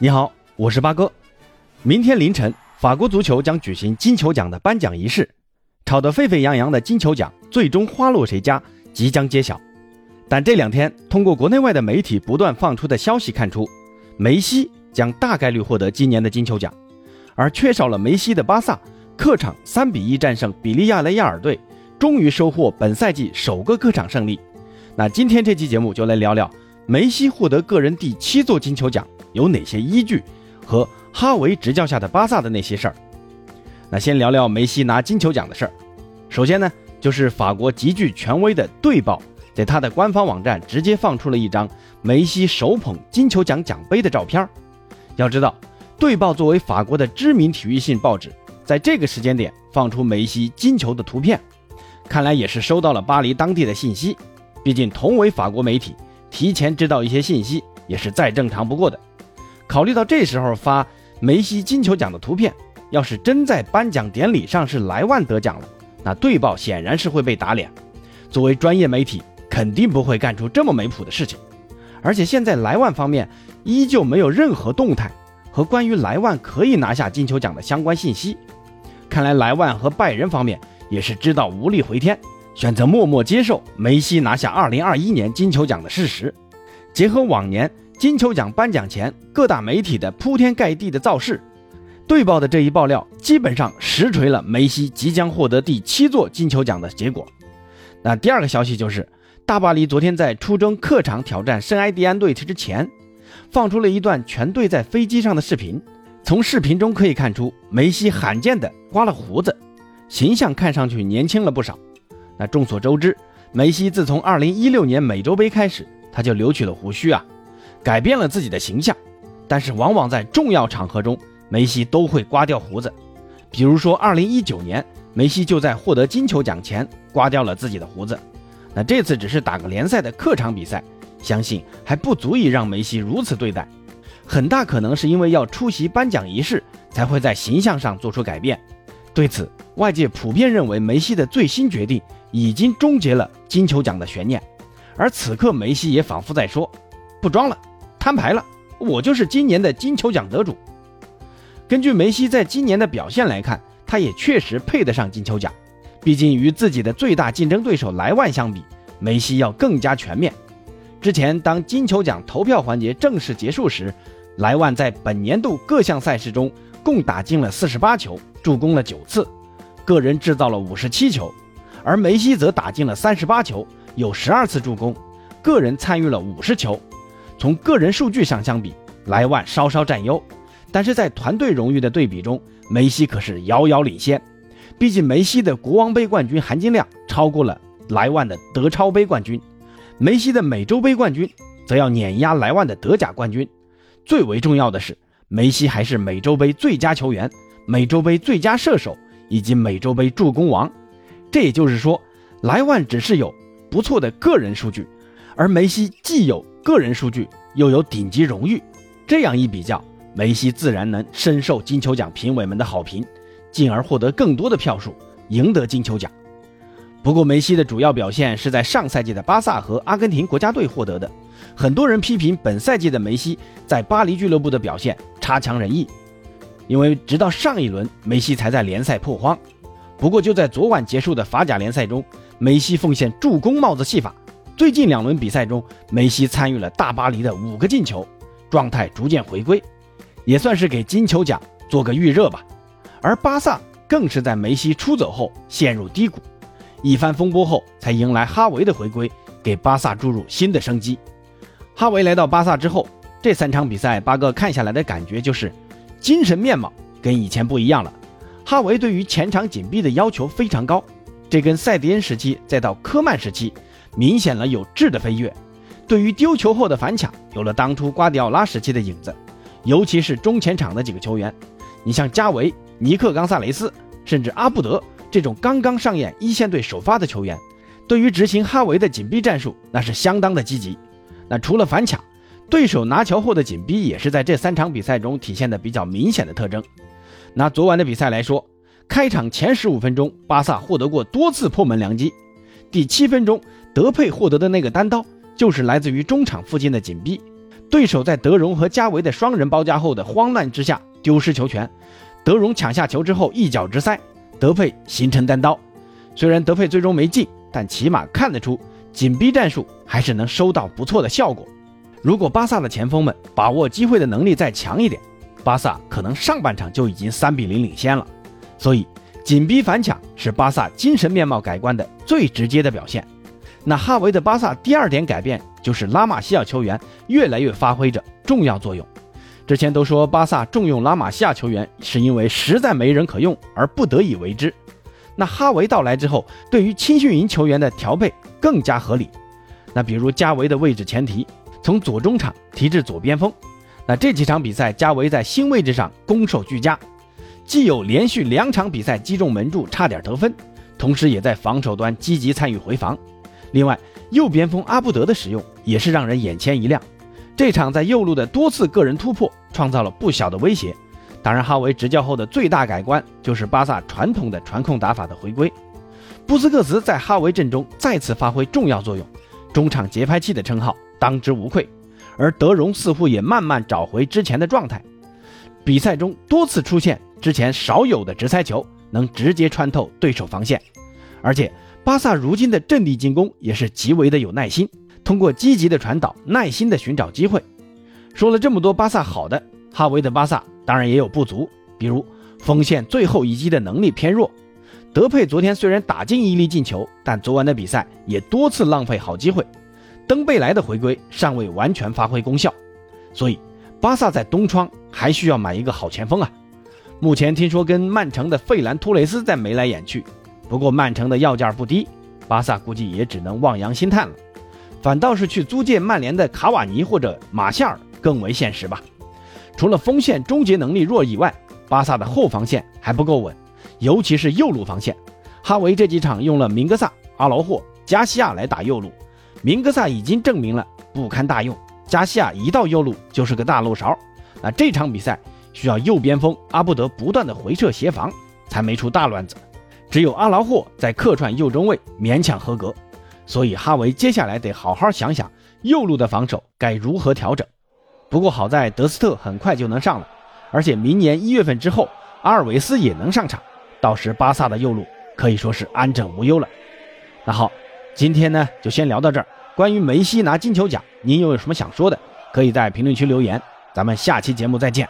你好，我是八哥。明天凌晨，法国足球将举行金球奖的颁奖仪式，吵得沸沸扬扬的金球奖最终花落谁家即将揭晓。但这两天，通过国内外的媒体不断放出的消息看出，梅西将大概率获得今年的金球奖，而缺少了梅西的巴萨客场三比一战胜比利亚雷亚尔队，终于收获本赛季首个客场胜利。那今天这期节目就来聊聊梅西获得个人第七座金球奖。有哪些依据？和哈维执教下的巴萨的那些事儿。那先聊聊梅西拿金球奖的事儿。首先呢，就是法国极具权威的《队报》在他的官方网站直接放出了一张梅西手捧金球奖奖杯的照片。要知道，《队报》作为法国的知名体育性报纸，在这个时间点放出梅西金球的图片，看来也是收到了巴黎当地的信息。毕竟同为法国媒体，提前知道一些信息也是再正常不过的。考虑到这时候发梅西金球奖的图片，要是真在颁奖典礼上是莱万得奖了，那队报显然是会被打脸。作为专业媒体，肯定不会干出这么没谱的事情。而且现在莱万方面依旧没有任何动态和关于莱万可以拿下金球奖的相关信息。看来莱万和拜仁方面也是知道无力回天，选择默默接受梅西拿下2021年金球奖的事实。结合往年。金球奖颁奖前，各大媒体的铺天盖地的造势，队报的这一爆料，基本上实锤了梅西即将获得第七座金球奖的结果。那第二个消息就是，大巴黎昨天在出征客场挑战圣埃蒂安队之前，放出了一段全队在飞机上的视频。从视频中可以看出，梅西罕见的刮了胡子，形象看上去年轻了不少。那众所周知，梅西自从2016年美洲杯开始，他就留取了胡须啊。改变了自己的形象，但是往往在重要场合中，梅西都会刮掉胡子。比如说，2019年，梅西就在获得金球奖前刮掉了自己的胡子。那这次只是打个联赛的客场比赛，相信还不足以让梅西如此对待。很大可能是因为要出席颁奖仪式，才会在形象上做出改变。对此，外界普遍认为梅西的最新决定已经终结了金球奖的悬念。而此刻，梅西也仿佛在说：“不装了。”摊牌了，我就是今年的金球奖得主。根据梅西在今年的表现来看，他也确实配得上金球奖。毕竟与自己的最大竞争对手莱万相比，梅西要更加全面。之前当金球奖投票环节正式结束时，莱万在本年度各项赛事中共打进了四十八球，助攻了九次，个人制造了五十七球，而梅西则打进了三十八球，有十二次助攻，个人参与了五十球。从个人数据上相比，莱万稍稍占优，但是在团队荣誉的对比中，梅西可是遥遥领先。毕竟梅西的国王杯冠军含金量超过了莱万的德超杯冠军，梅西的美洲杯冠军则要碾压莱万的德甲冠军。最为重要的是，梅西还是美洲杯最佳球员、美洲杯最佳射手以及美洲杯助攻王。这也就是说，莱万只是有不错的个人数据，而梅西既有。个人数据又有顶级荣誉，这样一比较，梅西自然能深受金球奖评委们的好评，进而获得更多的票数，赢得金球奖。不过，梅西的主要表现是在上赛季的巴萨和阿根廷国家队获得的。很多人批评本赛季的梅西在巴黎俱乐部的表现差强人意，因为直到上一轮梅西才在联赛破荒。不过，就在昨晚结束的法甲联赛中，梅西奉献助攻帽子戏法。最近两轮比赛中，梅西参与了大巴黎的五个进球，状态逐渐回归，也算是给金球奖做个预热吧。而巴萨更是在梅西出走后陷入低谷，一番风波后才迎来哈维的回归，给巴萨注入新的生机。哈维来到巴萨之后，这三场比赛八哥看下来的感觉就是，精神面貌跟以前不一样了。哈维对于前场紧逼的要求非常高，这跟塞迪恩时期再到科曼时期。明显了有质的飞跃，对于丢球后的反抢有了当初瓜迪奥拉时期的影子，尤其是中前场的几个球员，你像加维、尼克·冈萨雷斯，甚至阿布德这种刚刚上演一线队首发的球员，对于执行哈维的紧逼战术那是相当的积极。那除了反抢，对手拿球后的紧逼也是在这三场比赛中体现的比较明显的特征。拿昨晚的比赛来说，开场前十五分钟，巴萨获得过多次破门良机，第七分钟。德佩获得的那个单刀，就是来自于中场附近的紧逼。对手在德容和加维的双人包夹后的慌乱之下丢失球权，德容抢下球之后一脚直塞，德佩形成单刀。虽然德佩最终没进，但起码看得出紧逼战术还是能收到不错的效果。如果巴萨的前锋们把握机会的能力再强一点，巴萨可能上半场就已经三比零领先了。所以紧逼反抢是巴萨精神面貌改观的最直接的表现。那哈维的巴萨第二点改变就是拉玛西亚球员越来越发挥着重要作用。之前都说巴萨重用拉玛西亚球员是因为实在没人可用而不得已为之。那哈维到来之后，对于青训营球员的调配更加合理。那比如加维的位置前提从左中场提至左边锋。那这几场比赛加维在新位置上攻守俱佳，既有连续两场比赛击中门柱差点得分，同时也在防守端积极参与回防。另外，右边锋阿布德的使用也是让人眼前一亮。这场在右路的多次个人突破，创造了不小的威胁。当然，哈维执教后的最大改观就是巴萨传统的传控打法的回归。布斯克茨在哈维阵中再次发挥重要作用，中场节拍器的称号当之无愧。而德容似乎也慢慢找回之前的状态，比赛中多次出现之前少有的直塞球，能直接穿透对手防线，而且。巴萨如今的阵地进攻也是极为的有耐心，通过积极的传导，耐心的寻找机会。说了这么多巴萨好的，哈维的巴萨当然也有不足，比如锋线最后一击的能力偏弱。德佩昨天虽然打进一粒进球，但昨晚的比赛也多次浪费好机会。登贝莱的回归尚未完全发挥功效，所以巴萨在东窗还需要买一个好前锋啊。目前听说跟曼城的费兰托雷斯在眉来眼去。不过曼城的要价不低，巴萨估计也只能望洋兴叹了，反倒是去租借曼联的卡瓦尼或者马夏尔更为现实吧。除了锋线终结能力弱以外，巴萨的后防线还不够稳，尤其是右路防线。哈维这几场用了明格萨、阿劳霍、加西亚来打右路，明格萨已经证明了不堪大用，加西亚一到右路就是个大漏勺。那这场比赛需要右边锋阿布德不断的回撤协防，才没出大乱子。只有阿劳霍在客串右中卫勉强合格，所以哈维接下来得好好想想右路的防守该如何调整。不过好在德斯特很快就能上了，而且明年一月份之后阿尔维斯也能上场，到时巴萨的右路可以说是安枕无忧了。那好，今天呢就先聊到这儿。关于梅西拿金球奖，您又有什么想说的？可以在评论区留言。咱们下期节目再见。